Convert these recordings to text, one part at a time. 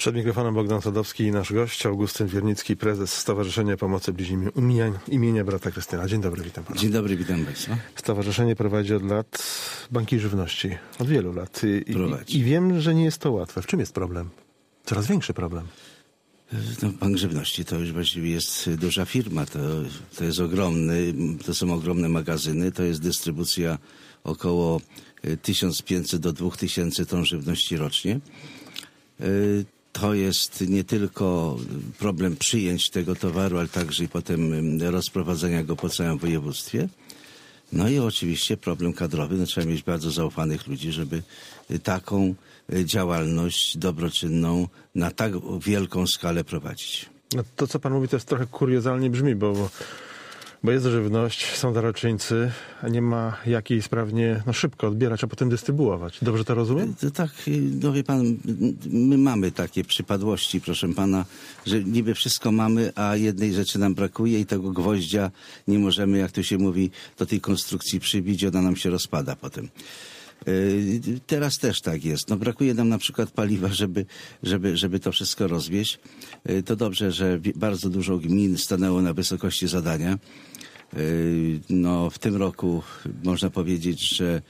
Przed mikrofonem Bogdan Sadowski i nasz gość Augustyn Wiernicki, prezes Stowarzyszenia Pomocy Bliźnim imienia, brata Krystyna. Dzień dobry, witam pana. Dzień dobry, witam państwa. Stowarzyszenie prowadzi od lat banki żywności. Od wielu lat. I, i, I wiem, że nie jest to łatwe. W czym jest problem? Coraz większy problem. No, Bank Żywności to już właściwie jest duża firma, to, to jest ogromny, to są ogromne magazyny, to jest dystrybucja około e, 1500 do 2000 ton żywności rocznie. To jest nie tylko problem przyjęć tego towaru, ale także i potem em, rozprowadzenia go po całym województwie. No i oczywiście problem kadrowy. No, trzeba mieć bardzo zaufanych ludzi, żeby y, taką y, działalność dobroczynną na tak wielką skalę prowadzić. No, to, co pan mówi, to jest trochę kuriozalnie brzmi, bo, bo, jest żywność, są darczyńcy, a nie ma jak jej sprawnie, no szybko odbierać, a potem dystrybuować. Dobrze to rozumiem? To tak, y, no wie pan, my mamy takie przypadłości, proszę pana, że niby wszystko mamy, a jednej rzeczy nam brakuje i tego gwoździa nie możemy, jak to się mówi, do tej konstrukcji przybić, ona nam się rozpada potem. Y, Teraz też tak jest. No, brakuje nam na przykład paliwa, żeby, żeby, żeby to wszystko rozwieść. Y, To dobrze, że bardzo dużo gmin stanęło na wysokości zadania. Y, No, w tym roku można powiedzieć, że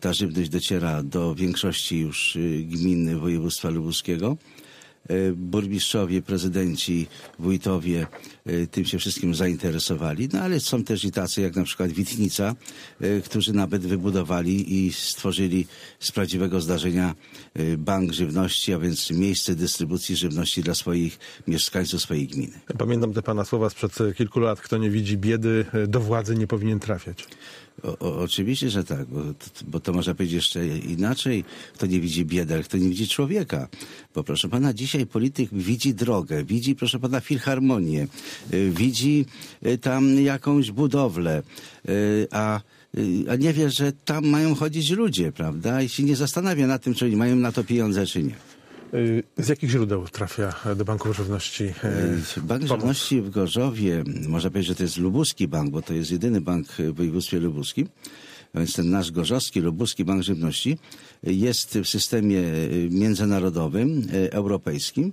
ta żywność dociera do większości już gmin województwa lubuskiego. Y, Burmistrzowie, prezydenci, wójtowie y, tym się wszystkim zainteresowali. No ale są też i tacy jak na przykład Witnica, y, którzy nawet wybudowali i stworzyli z prawdziwego zdarzenia bank żywności, a więc miejsce dystrybucji żywności dla swoich mieszkańców, swojej gminy. Pamiętam te pana słowa sprzed e, kilku lat. Kto nie widzi biedy, e, do władzy nie powinien trafiać. O, oczywiście, że tak, bo, bo to można powiedzieć jeszcze inaczej. Kto nie widzi biedy, kto nie widzi człowieka. Bo proszę pana, dzisiaj polityk widzi drogę, widzi, proszę pana, filharmonię, y, widzi y, tam jakąś budowlę, y, a, a nie wie, że tam mają chodzić ludzie, prawda? I się nie zastanawia nad tym, czy oni mają na to pieniądze, czy nie. Y, Z jakich źródeł trafia do banków żywności? e, Bank pomoc? Żywności w Gorzowie, można powiedzieć, że to jest lubuski bank, bo to jest jedyny bank w województwie lubuskim. A Więc ten nasz gorzowski, lubuski Bank Żywności jest w systemie y, międzynarodowym, y, europejskim.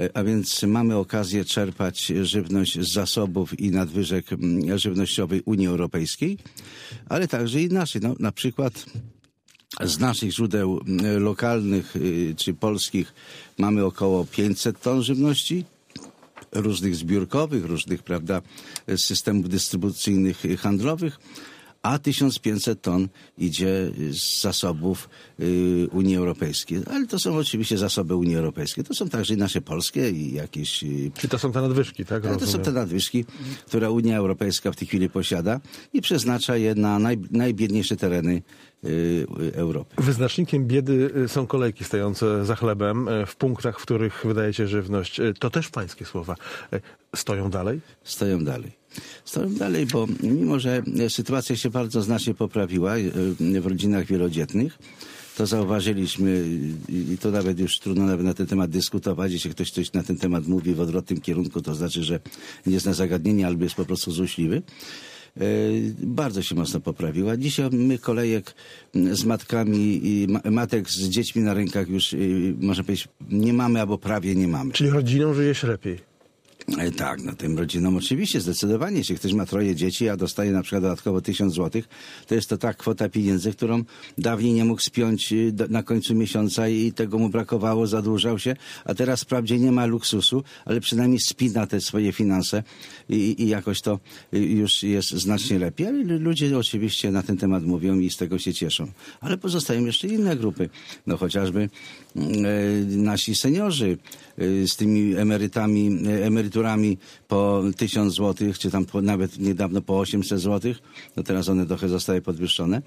Y, A więc mamy okazję czerpać żywność z zasobów i nadwyżek mm, żywnościowej Unii Europejskiej, ale także i naszej. No, na przykład z naszych źródeł mm, lokalnych y, czy polskich mamy około 500 ton żywności, różnych zbiórkowych, różnych, prawda, systemów dystrybucyjnych y, handlowych, a 1500 ton idzie z zasobów y, Unii Europejskiej. Ale to są oczywiście zasoby Unii Europejskiej. To są także i nasze polskie i jakieś y, Czy to są te nadwyżki, tak? to są te nadwyżki, które Unia Europejska w tej chwili posiada i przeznacza je na naj, najbiedniejsze tereny y, Europy. Wyznacznikiem biedy są kolejki stojące za chlebem w punktach, w których wydajecie żywność. To też pańskie słowa. Stoją dalej? stoją dalej. Stoją dalej, bo mimo, że sytuacja się bardzo znacznie poprawiła y, w rodzinach wielodzietnych, to zauważyliśmy i to nawet już trudno nawet na ten temat dyskutować. Jeśli ktoś coś na ten temat mówi w odwrotnym kierunku, to znaczy, że nie zna zagadnienia albo jest po prostu złośliwy. Y, Bardzo się mocno poprawiła. Dzisiaj my kolejek z matkami i ma- matek z dziećmi na rękach już, można powiedzieć, nie mamy albo prawie nie mamy. Czyli rodzinom żyje się lepiej. E, Tak, no tym rodzinom oczywiście, zdecydowanie. Jeśli ktoś ma troje dzieci, a dostaje na przykład dodatkowo tysiąc złotych, to jest to ta kwota pieniędzy, którą dawniej nie mógł spiąć do- na końcu miesiąca i tego mu brakowało, zadłużał się, a teraz wprawdzie nie ma luksusu, ale przynajmniej spina te swoje finanse i, i jakoś to y, już jest znacznie lepiej. Ale lu- ludzie oczywiście na ten temat mówią i z tego się cieszą. Ale pozostają jeszcze inne grupy, no chociażby mm, e, nasi seniorzy y, z tymi emerytami, e, emeryturami po 1000 złotych, czy tam po, nawet niedawno po 800 złotych, no teraz one trochę zostały podwyższone,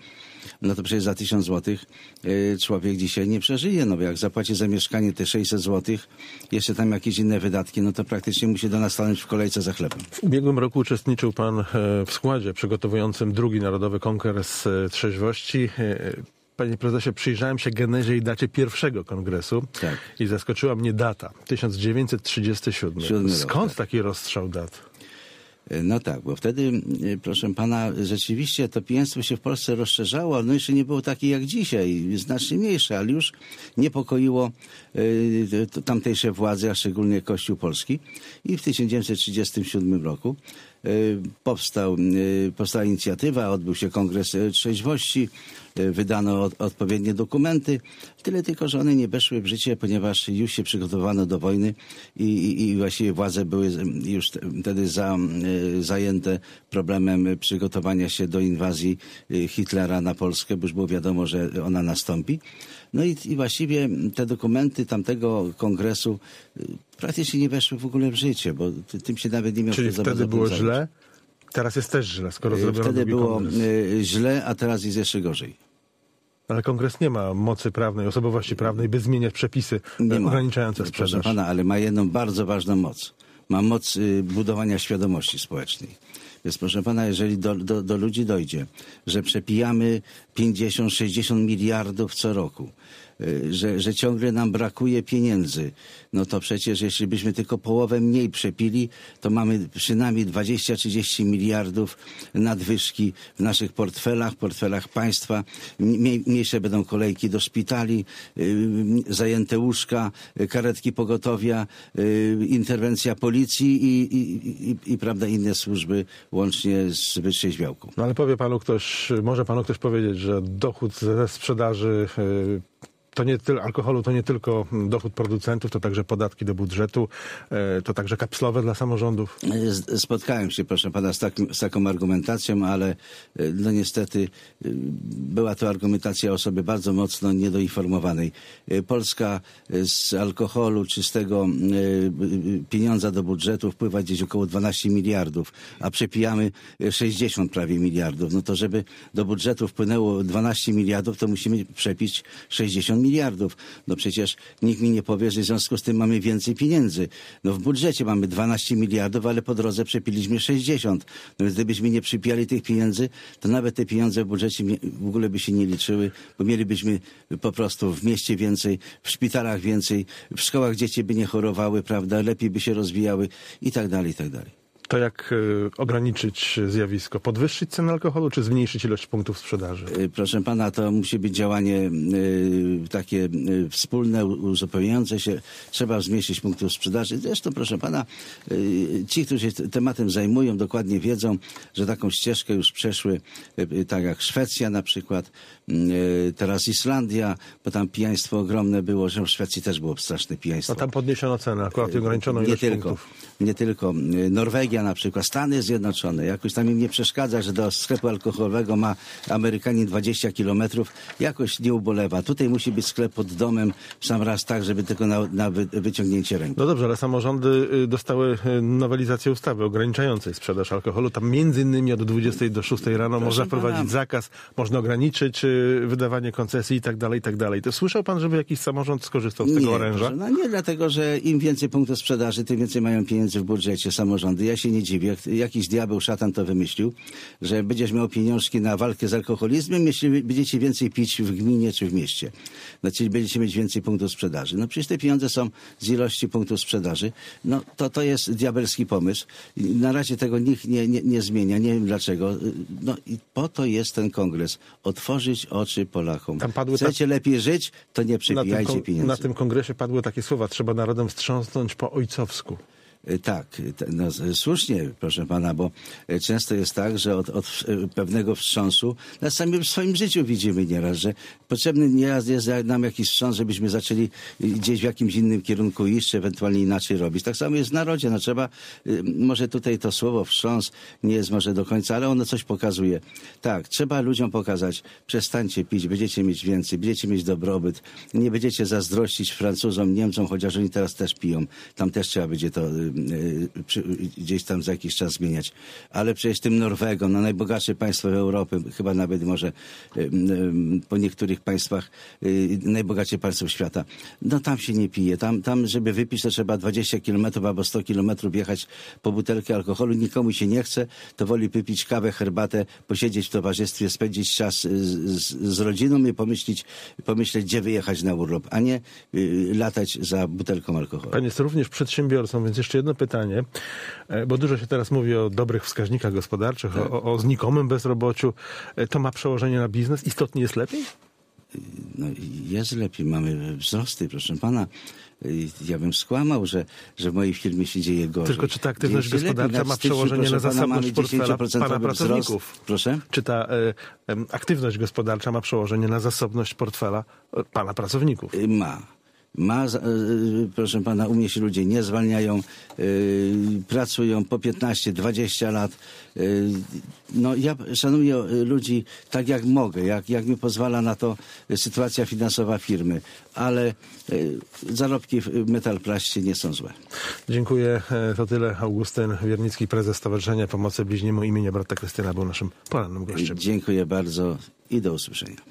no to przecież za 1000 złotych y, człowiek dzisiaj nie przeżyje, no bo jak zapłaci za mieszkanie te 600 złotych, jeszcze tam jakieś inne wydatki, no to praktycznie musi do nas stanąć w kolejce za chlebem. W ubiegłym roku uczestniczył pan e, w składzie przygotowującym drugi Narodowy Kongres e, Trzeźwości. E, Panie prezesie, przyjrzałem się genezie i dacie pierwszego kongresu Tak. i zaskoczyła mnie data. 1937. Siódmy rok, Skąd tak. taki rozstrzał dat? No tak, bo wtedy, y, proszę pana, rzeczywiście to pijaństwo się w Polsce rozszerzało, no jeszcze nie było takie jak dzisiaj, znacznie mniejsze, ale już niepokoiło to- tamtejsze władze, a szczególnie Kościół Polski. I w 1937 roku powstał, y, powstała inicjatywa, odbył się kongres y, trzeźwości, wydano od, odpowiednie dokumenty. Tyle tylko, że one nie weszły w życie, ponieważ już się przygotowano do wojny i, i, i właściwie władze były już te- wtedy za, zajęte problemem przygotowania się do inwazji Hitlera na Polskę, bo już było wiadomo, że ona nastąpi. No i, i właściwie te dokumenty tamtego kongresu praktycznie nie weszły w ogóle w życie, bo ty- tym się nawet nie miał Czyli wtedy było źle, teraz jest też źle, skoro Y, zrobiono Wtedy było kongres. y, źle, a teraz jest jeszcze gorzej. Ale kongres nie ma mocy prawnej, osobowości prawnej, by zmieniać przepisy Nie e, ma. ograniczające Proszę sprzedaż. pana, ale ma jedną bardzo ważną moc. Ma moc y, budowania świadomości społecznej. Więc proszę pana, jeżeli do, do, do ludzi dojdzie, że przepijamy 50-60 miliardów co roku, y, że, że ciągle nam brakuje pieniędzy, no to przecież jeśli byśmy tylko połowę mniej przepili, to mamy przynajmniej 20-30 miliardów nadwyżki w naszych portfelach, portfelach państwa. Mniej, mniejsze będą kolejki do szpitali, y, zajęte łóżka, y, karetki pogotowia, interwencja policji i, i, i, i prawda, inne służby łącznie z wytrzeźwiałką. No ale powie panu ktoś, może panu ktoś powiedzieć, że dochód ze sprzedaży e, to nie tylko alkoholu, to nie tylko mm, dochód producentów, to także podatki do budżetu, e, to także kapslowe dla samorządów. Z- Spotkałem się, proszę pana, z, z taką argumentacją, ale y, no niestety była to argumentacja osoby bardzo mocno niedoinformowanej. Polska z alkoholu czystego y, y, pieniądza do budżetu wpływa gdzieś około 12 miliardów, a przepijamy y, 60 prawie miliardów. No to żeby do budżetu wpłynęło 12 miliardów, to musimy przepić 60 miliardów. No przecież nikt mi nie powie, że w związku z tym mamy więcej pieniędzy. No w budżecie mamy 12 miliardów, ale po drodze przepiliśmy 60. No więc gdybyśmy nie przypijali tych pieniędzy, to nawet te pieniądze w budżecie w ogóle by się nie liczyły, bo mielibyśmy po prostu w mieście więcej, w szpitalach więcej, w szkołach dzieci by nie chorowały, prawda, lepiej by się rozwijały i tak dalej, i tak dalej. To jak e, ograniczyć zjawisko? Podwyższyć cenę alkoholu, czy zmniejszyć ilość punktów sprzedaży? Y, Proszę pana, to musi być działanie y, takie wspólne, uzupełniające się. Trzeba zmniejszyć punktów sprzedaży. Zresztą, proszę pana, ci, którzy się tematem zajmują, dokładnie wiedzą, że taką ścieżkę już przeszły, tak jak Szwecja na przykład, teraz Islandia, bo tam pijaństwo ogromne było, że w Szwecji też było straszne pijaństwo. No tam podniesiono cenę, akurat ograniczono Nie tylko, punktów. nie tylko. Y, Norwegia na przykład, Stany Zjednoczone. Jakoś tam im nie przeszkadza, że do sklepu alkoholowego ma Amerykanin 20 kilometrów. Jakoś nie ubolewa. Tutaj musi być sklep pod domem w sam raz tak, żeby tylko na, na wy, wyciągnięcie ręki. No dobrze, ale samorządy y, dostały y, nowelizację ustawy ograniczającej sprzedaż alkoholu. Tam między innymi od 20 do 6 rano można pana. wprowadzić zakaz, można ograniczyć y, wydawanie koncesji i tak dalej, i tak dalej. To słyszał pan, żeby jakiś samorząd skorzystał z tego nie, oręża? No nie, dlatego, że im więcej punktów sprzedaży, tym więcej mają pieniędzy w budżecie samorządy. Ja się nie dziwię. Jak- Jakiś diabeł, szatan to wymyślił, że będziesz miał pieniążki na walkę z alkoholizmem, jeśli będziecie więcej pić w gminie czy w mieście. Czyli będziecie mieć więcej punktów sprzedaży. No przecież te pieniądze są z ilości punktów sprzedaży. No to, to jest diabelski pomysł. Na razie tego nikt nie, nie, nie zmienia. Nie wiem dlaczego. No i po to jest ten kongres. Otworzyć oczy Polakom. Tam padły tak- Chcecie lepiej żyć, to nie Na tym, przepijajcie kon- pieniędzy. na tym kongresie padły takie słowa, trzeba narodem wstrząsnąć po ojcowsku. Y, Tak, no, słusznie, proszę pana, bo y, często jest tak, że od, od y, pewnego wstrząsu, na sami w swoim życiu widzimy nieraz, że potrzebny nieraz jest nam jakiś wstrząs, żebyśmy zaczęli gdzieś w jakimś innym kierunku iść, czy ewentualnie inaczej robić. Tak samo jest w narodzie, no trzeba, może tutaj to słowo wstrząs nie jest może do końca, ale ono coś pokazuje. Tak, trzeba ludziom pokazać, przestańcie pić, będziecie mieć więcej, będziecie mieć dobrobyt, nie będziecie zazdrościć Francuzom, Niemcom, chociaż oni teraz też piją. Tam też trzeba będzie to gdzieś tam za jakiś czas zmieniać. Ale przecież tym Norwegom, no najbogatsze państwo Europy, chyba nawet może y, y, po niektórych państwach y, najbogatsze państwo świata, no tam się nie pije. Tam, tam żeby wypić, to trzeba 20 kilometrów albo 100 kilometrów jechać po butelkę alkoholu. Nikomu się nie chce, to woli wypić kawę, herbatę, posiedzieć w towarzystwie, spędzić czas z, z, z rodziną i pomyśleć, pomyśleć, gdzie wyjechać na urlop, a nie y, latać za butelką alkoholu. Pan jest również przedsiębiorcą, więc jeszcze jedno pytanie, e, bo dużo się teraz mówi o dobrych wskaźnikach gospodarczych, o, o, o znikomym bezrobociu. E, To ma przełożenie na biznes? Istotnie jest lepiej? No, jest lepiej, mamy wzrosty, proszę pana. Y, Ja bym skłamał, że, że w mojej firmie się dzieje gorzej. Tylko czy ta aktywność lepiej. gospodarcza ma przełożenie na zasobność portfela 10% pana wzrost. pracowników? Proszę? Czy ta e, em, aktywność gospodarcza ma przełożenie na zasobność portfela e, pana pracowników? Y, Ma. Ma, y, proszę pana, u mnie się ludzie nie zwalniają, y, pracują po 15-20 lat. Y, no ja szanuję ludzi tak jak mogę, jak, jak mi pozwala na to sytuacja finansowa firmy, ale zarobki w Metalplaście nie są złe. Dziękuję. E, To tyle. Augustyn Wiernicki, prezes Stowarzyszenia Pomocy Bliźniemu imienia brata Krystyna był naszym porannym gościem. Dziękuję bardzo i do usłyszenia.